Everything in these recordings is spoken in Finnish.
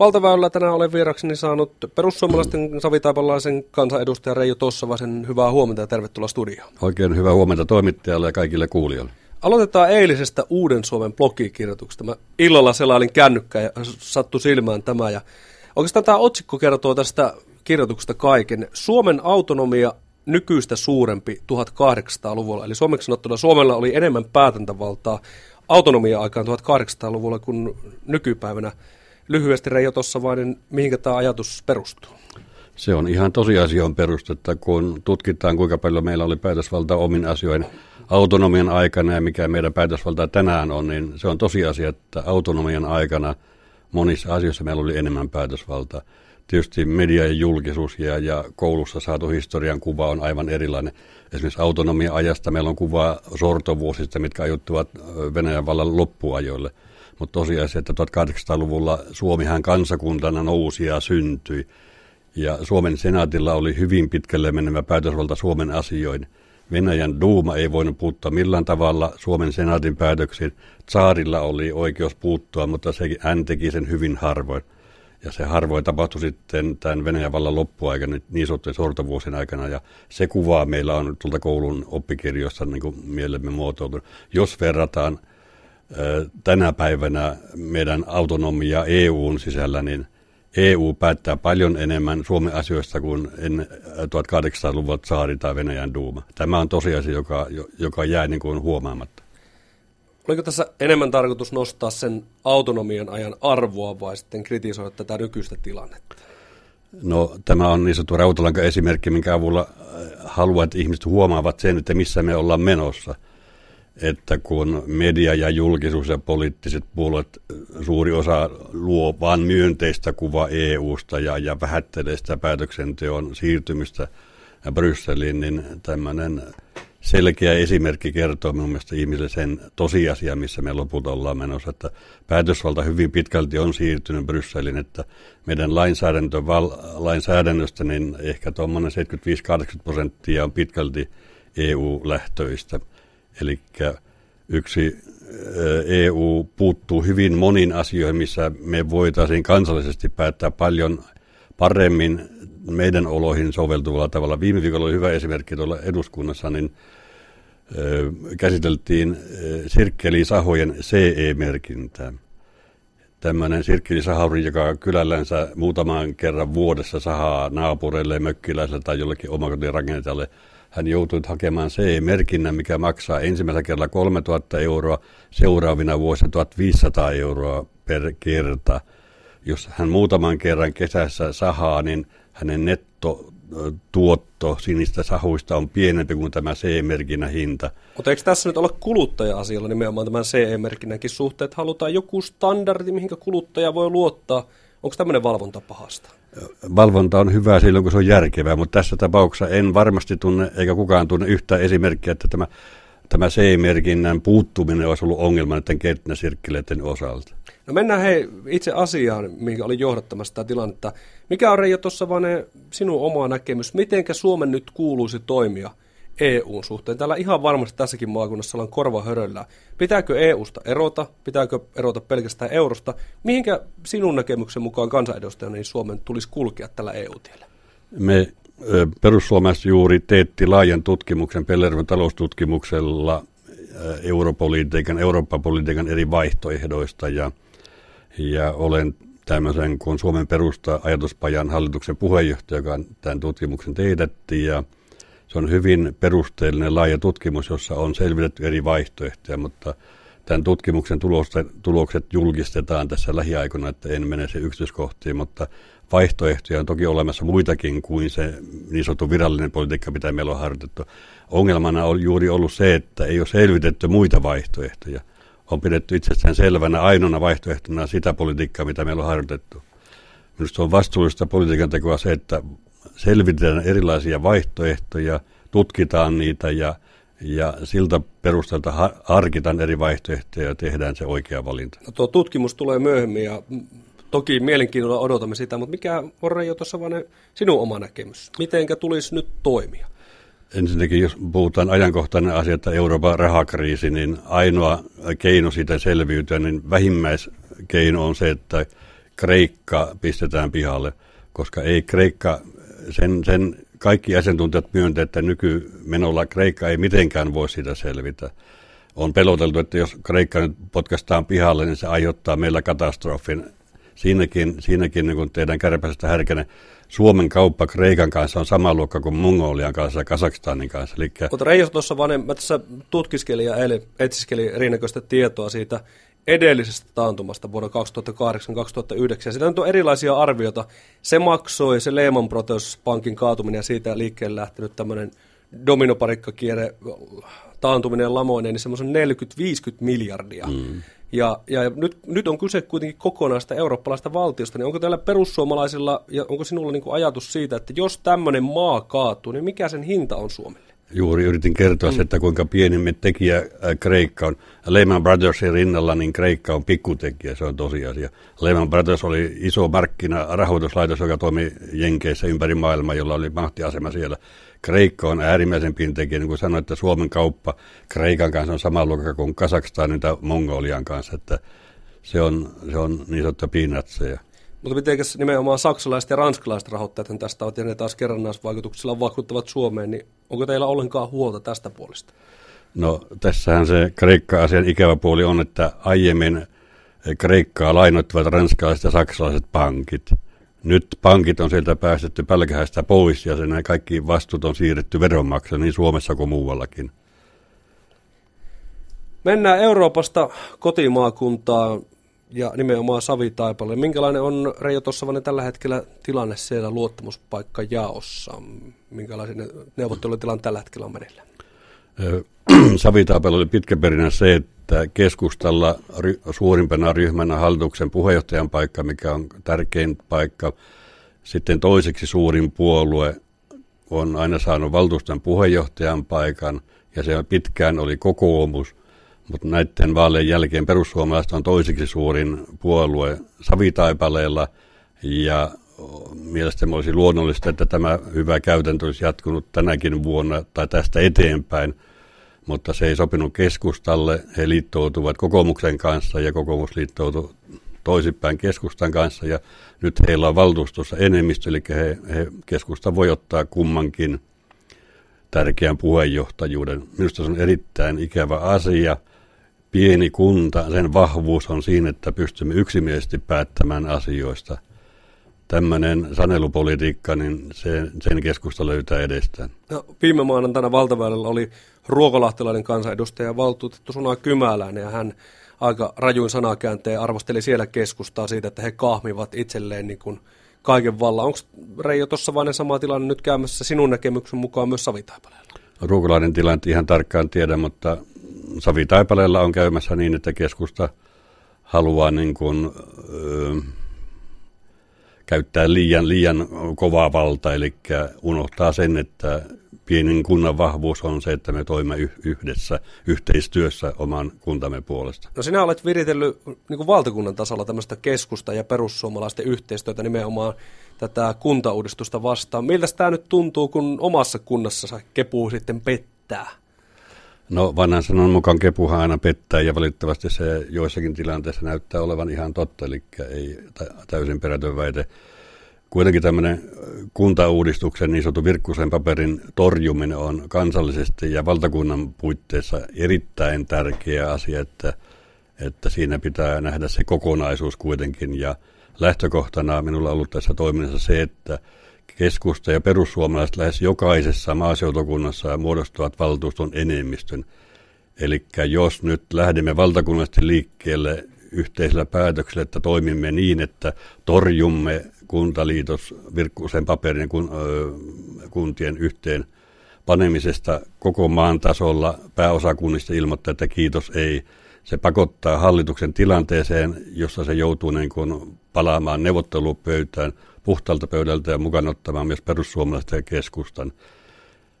Valtaväylällä tänään olen vierakseni saanut perussuomalaisten savitaipalaisen kansanedustajan Reijo Tossavasen. Hyvää huomenta ja tervetuloa studioon. Oikein hyvää huomenta toimittajalle ja kaikille kuulijoille. Aloitetaan eilisestä Uuden Suomen blogikirjoituksesta. Mä illalla selailin kännykkää ja sattui silmään tämä. Ja oikeastaan tämä otsikko kertoo tästä kirjoituksesta kaiken. Suomen autonomia nykyistä suurempi 1800-luvulla. Eli suomeksi sanottuna Suomella oli enemmän päätäntävaltaa autonomia-aikaan 1800-luvulla kuin nykypäivänä. Lyhyesti Reijo tuossa vain, niin mihinkä tämä ajatus perustuu? Se on ihan tosiasian perustetta, kun tutkitaan kuinka paljon meillä oli päätösvalta omin asioin autonomian aikana ja mikä meidän päätösvalta tänään on, niin se on tosiasia, että autonomian aikana monissa asioissa meillä oli enemmän päätösvaltaa. Tietysti media ja julkisuus ja, ja koulussa saatu historian kuva on aivan erilainen. Esimerkiksi autonomia ajasta meillä on kuva sortovuosista, mitkä ajoittuvat Venäjän vallan loppuajoille. Mutta tosiasia, että 1800-luvulla Suomihan kansakuntana nousi ja syntyi. Ja Suomen senaatilla oli hyvin pitkälle menevä päätösvalta Suomen asioihin. Venäjän duuma ei voinut puuttua millään tavalla Suomen senaatin päätöksiin. Saarilla oli oikeus puuttua, mutta se, hän teki sen hyvin harvoin. Ja se harvoin tapahtui sitten tämän Venäjän vallan loppuaikana, niin sanottujen sortovuosien aikana. Ja se kuvaa meillä on tuolta koulun oppikirjoista niin kuin mielemme muotoutunut. Jos verrataan tänä päivänä meidän autonomia EUn sisällä, niin EU päättää paljon enemmän Suomen asioista kuin ennen 1800-luvun saari tai Venäjän duuma. Tämä on tosiasia, joka, joka jää niin kuin huomaamatta. Oliko tässä enemmän tarkoitus nostaa sen autonomian ajan arvoa vai sitten kritisoida tätä nykyistä tilannetta? No tämä on niin sanottu rautalanka esimerkki, minkä avulla haluan, että ihmiset huomaavat sen, että missä me ollaan menossa – että kun media ja julkisuus ja poliittiset puolet suuri osa luo vain myönteistä kuvaa EU-sta ja, ja vähättelee sitä päätöksenteon siirtymistä Brysseliin, niin tämmöinen selkeä esimerkki kertoo minun mielestä ihmisille sen tosiasian, missä me lopulta ollaan menossa, että päätösvalta hyvin pitkälti on siirtynyt Brysselin, että meidän lainsäädäntö, val, lainsäädännöstä niin ehkä tuommoinen 75-80 prosenttia on pitkälti EU-lähtöistä. Eli yksi EU puuttuu hyvin moniin asioihin, missä me voitaisiin kansallisesti päättää paljon paremmin meidän oloihin soveltuvalla tavalla. Viime viikolla oli hyvä esimerkki tuolla eduskunnassa, niin käsiteltiin sirkkelisahojen CE-merkintää. Tämmöinen sirkkelisahauri, joka kylällänsä muutaman kerran vuodessa sahaa naapureille, mökkiläiselle tai jollekin omakotirakentajalle – hän joutui hakemaan CE-merkinnän, mikä maksaa ensimmäisellä kerralla 3000 euroa, seuraavina vuosina 1500 euroa per kerta. Jos hän muutaman kerran kesässä sahaa, niin hänen nettotuotto sinistä sahuista on pienempi kuin tämä CE-merkinnän hinta. Mutta eikö tässä nyt olla kuluttaja-asialla nimenomaan tämän CE-merkinnänkin suhteet? Halutaan joku standardi, mihinkä kuluttaja voi luottaa. Onko tämmöinen valvonta pahasta? valvonta on hyvä silloin, kun se on järkevää, mutta tässä tapauksessa en varmasti tunne, eikä kukaan tunne yhtä esimerkkiä, että tämä, tämä C-merkinnän puuttuminen olisi ollut ongelma näiden kenttäsirkkeleiden osalta. No mennään hei itse asiaan, minkä oli johdattamassa tämä tilannetta. Mikä on Reijo tuossa vaan sinun oma näkemys, mitenkä Suomen nyt kuuluisi toimia – EUn suhteen. Täällä ihan varmasti tässäkin maakunnassa ollaan korva höröllä. Pitääkö EUsta erota? Pitääkö erota pelkästään eurosta? Mihinkä sinun näkemyksen mukaan kansanedustajana niin Suomen tulisi kulkea tällä EU-tiellä? Me perussuomalaiset juuri teetti laajan tutkimuksen Pellervon taloustutkimuksella europolitiikan, Eurooppa-politiikan eri vaihtoehdoista ja, ja olen tämmöisen kuin Suomen perusta ajatuspajan hallituksen puheenjohtaja, joka tämän tutkimuksen teetätti ja – se on hyvin perusteellinen laaja tutkimus, jossa on selvitetty eri vaihtoehtoja, mutta tämän tutkimuksen tulokset julkistetaan tässä lähiaikoina, että en mene se yksityiskohtiin, mutta vaihtoehtoja on toki olemassa muitakin kuin se niin sanottu virallinen politiikka, mitä meillä on harjoitettu. Ongelmana on juuri ollut se, että ei ole selvitetty muita vaihtoehtoja. On pidetty itsestään selvänä ainoana vaihtoehtona sitä politiikkaa, mitä meillä on harjoitettu. Minusta on vastuullista politiikan tekoa se, että selvitetään erilaisia vaihtoehtoja, tutkitaan niitä ja, ja siltä perusteelta harkitaan eri vaihtoehtoja ja tehdään se oikea valinta. No tuo tutkimus tulee myöhemmin ja toki mielenkiinnolla odotamme sitä, mutta mikä on jo tuossa vaan sinun oma näkemys? Mitenkä tulisi nyt toimia? Ensinnäkin, jos puhutaan ajankohtainen asia, että Euroopan rahakriisi, niin ainoa keino siitä selviytyä, niin vähimmäiskeino on se, että Kreikka pistetään pihalle, koska ei Kreikka, sen, sen kaikki asiantuntijat myöntävät, että nykymenolla Kreikka ei mitenkään voi siitä selvitä. On peloteltu, että jos Kreikka nyt potkastaan pihalle, niin se aiheuttaa meillä katastrofin. Siinäkin, siinäkin niin kuin teidän kärpäisestä härkäne, Suomen kauppa Kreikan kanssa on sama luokka kuin Mongolian kanssa ja Kasakstanin kanssa. Elikkä... Mutta Reijo tuossa vanen, mä tässä tutkiskelin ja eilen etsiskelin erinäköistä tietoa siitä edellisestä taantumasta vuonna 2008-2009. Sitä on erilaisia arvioita. Se maksoi, se Lehman Brothers pankin kaatuminen ja siitä liikkeelle lähtenyt tämmöinen dominoparikkakierre, taantuminen ja lamoinen, niin semmoisen 40-50 miljardia. Mm. Ja, ja nyt, nyt on kyse kuitenkin kokonaista eurooppalaista valtiosta, niin onko teillä perussuomalaisilla, ja onko sinulla niin kuin ajatus siitä, että jos tämmöinen maa kaatuu, niin mikä sen hinta on Suomelle? Juuri yritin kertoa mm. että kuinka pienimme tekijä äh, Kreikka on. Lehman Brothersin rinnalla niin Kreikka on pikkutekijä, se on tosiasia. Lehman Brothers oli iso markkina rahoituslaitos, joka toimi Jenkeissä ympäri maailmaa, jolla oli mahtiasema siellä. Kreikka on äärimmäisen pintekijä, niin kuin sanoin, että Suomen kauppa Kreikan kanssa on sama luokka kuin Kasakstanin tai Mongolian kanssa, että se on, se on niin sanottu piinatseja. Mutta miten nimenomaan saksalaiset ja ranskalaiset rahoittajat tästä ovat ja ne taas kerrannaisvaikutuksilla vakuuttavat Suomeen, niin onko teillä ollenkaan huolta tästä puolesta? No tässähän se Kreikka-asian ikävä puoli on, että aiemmin Kreikkaa lainoittavat ranskalaiset ja saksalaiset pankit. Nyt pankit on sieltä päästetty pälkähästä pois ja sen kaikki vastuut on siirretty veronmaksajiin niin Suomessa kuin muuallakin. Mennään Euroopasta kotimaakuntaan ja nimenomaan Savitaipalle. Minkälainen on Reijo Tossavainen tällä hetkellä tilanne siellä luottamuspaikka jaossa? Minkälainen neuvottelutilanne tällä hetkellä on meneillään? Savitaipale oli pitkäperinä se, että keskustalla ry- suurimpana ryhmänä hallituksen puheenjohtajan paikka, mikä on tärkein paikka. Sitten toiseksi suurin puolue on aina saanut valtuuston puheenjohtajan paikan, ja se pitkään oli kokoomus mutta näiden vaalien jälkeen perussuomalaiset on toisiksi suurin puolue Savitaipaleella ja mielestäni olisi luonnollista, että tämä hyvä käytäntö olisi jatkunut tänäkin vuonna tai tästä eteenpäin, mutta se ei sopinut keskustalle. He liittoutuvat kokoomuksen kanssa ja kokoomus liittoutui toisinpäin keskustan kanssa ja nyt heillä on valtuustossa enemmistö, eli he, he keskusta voi ottaa kummankin tärkeän puheenjohtajuuden. Minusta se on erittäin ikävä asia – pieni kunta, sen vahvuus on siinä, että pystymme yksimielisesti päättämään asioista. Tämmöinen sanelupolitiikka, niin se, sen keskusta löytää edestään. No, viime maanantaina valtaväylällä oli ruokolahtelainen kansanedustaja valtuutettu Suna Kymäläinen ja hän aika rajuin sanakäänteen arvosteli siellä keskustaa siitä, että he kahmivat itselleen niin kuin kaiken vallan. Onko Reijo tuossa vain sama tilanne nyt käymässä sinun näkemyksen mukaan myös Savitaipaleella? Ruokolainen tilanne ihan tarkkaan tiedä, mutta Savitaipaleella on käymässä niin, että keskusta haluaa niin kuin, ö, käyttää liian, liian kovaa valtaa, eli unohtaa sen, että pienin kunnan vahvuus on se, että me toimme yhdessä, yhteistyössä oman kuntamme puolesta. No sinä olet viritellyt niin kuin valtakunnan tasolla tämmöistä keskusta ja perussuomalaisten yhteistyötä nimenomaan tätä kuntauudistusta vastaan. Miltä tämä nyt tuntuu, kun omassa kunnassa kepuu sitten pettää? No vanhan sanon mukaan kepuhan aina pettää ja valitettavasti se joissakin tilanteissa näyttää olevan ihan totta, eli ei täysin perätön väite. Kuitenkin tämmöinen kuntauudistuksen niin sanotun virkkusen paperin torjuminen on kansallisesti ja valtakunnan puitteissa erittäin tärkeä asia, että, että siinä pitää nähdä se kokonaisuus kuitenkin ja lähtökohtana minulla on ollut tässä toiminnassa se, että keskusta ja perussuomalaiset lähes jokaisessa maaseutokunnassa muodostavat valtuuston enemmistön. Eli jos nyt lähdemme valtakunnallisesti liikkeelle yhteisellä päätöksellä, että toimimme niin, että torjumme kuntaliitos Virkkusen paperin kun, ö, kuntien yhteen panemisesta koko maan tasolla pääosakunnista ilmoittaa, että kiitos ei. Se pakottaa hallituksen tilanteeseen, jossa se joutuu niin kuin palaamaan neuvottelupöytään – puhtaalta pöydältä ja mukaan ottamaan myös perussuomalaisten ja keskustan.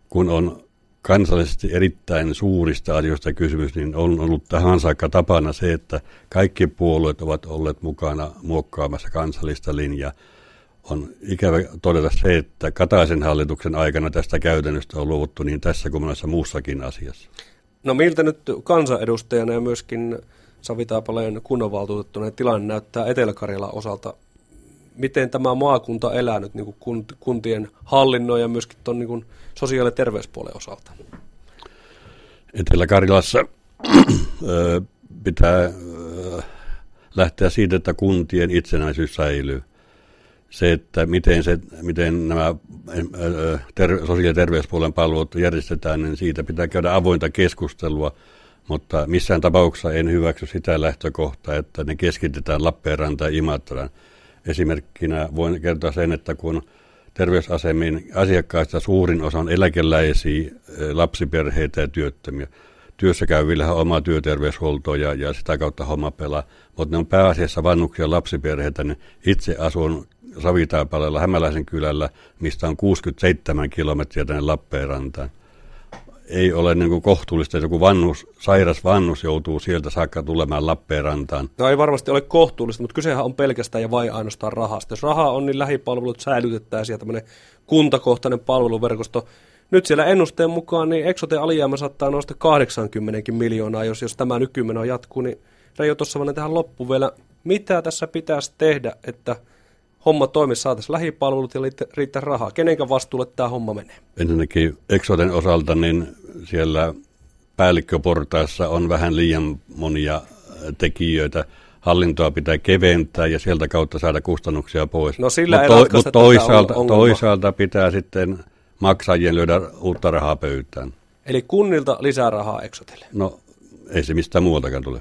Kun on kansallisesti erittäin suurista asioista kysymys, niin on ollut tähän saakka tapana se, että kaikki puolueet ovat olleet mukana muokkaamassa kansallista linjaa. On ikävä todeta se, että Kataisen hallituksen aikana tästä käytännöstä on luovuttu niin tässä kuin monessa muussakin asiassa. No miltä nyt kansanedustajana ja myöskin Savitaapaleen kunnanvaltuutettuna tilanne näyttää Etelä-Karjalan osalta miten tämä maakunta elää nyt niin kuin kuntien hallinnon ja myöskin tuon niin sosiaali- ja terveyspuolen osalta? Etelä-Karjalassa pitää lähteä siitä, että kuntien itsenäisyys säilyy. Se, että miten, se, miten nämä ter- sosiaali- ja terveyspuolen palvelut järjestetään, niin siitä pitää käydä avointa keskustelua, mutta missään tapauksessa en hyväksy sitä lähtökohtaa, että ne keskitetään Lappeenrantaan ja Imatraan. Esimerkkinä voin kertoa sen, että kun terveysasemien asiakkaista suurin osa on eläkeläisiä, lapsiperheitä ja työttömiä. Työssä käyvillä on oma työterveyshuolto ja, ja sitä kautta homma pelaa, mutta ne on pääasiassa vannuksia lapsiperheitä. Niin itse asun Savitaipaleella Hämäläisen kylällä, mistä on 67 kilometriä tänne Lappeenrantaan ei ole niin kuin kohtuullista, että joku vannus, sairas vannus joutuu sieltä saakka tulemaan Lappeenrantaan. No ei varmasti ole kohtuullista, mutta kysehän on pelkästään ja vain ainoastaan rahasta. Jos rahaa on, niin lähipalvelut säilytetään sieltä tämmöinen kuntakohtainen palveluverkosto. Nyt siellä ennusteen mukaan niin Exote alijäämä saattaa nousta 80 miljoonaa, jos, jos tämä nykymeno jatkuu. Niin Reijo tuossa tähän loppu vielä, mitä tässä pitäisi tehdä, että homma toimisi, saataisiin lähipalvelut ja riittää rahaa. Kenenkä vastuulle tämä homma menee? Ensinnäkin Exoten osalta, niin siellä päällikköportaassa on vähän liian monia tekijöitä. Hallintoa pitää keventää ja sieltä kautta saada kustannuksia pois. No sillä mutta to, mut toisaalta, toisaalta pitää sitten maksajien löydä uutta rahaa pöytään. Eli kunnilta lisää rahaa Exotelle? No ei se mistään muualtakaan tule.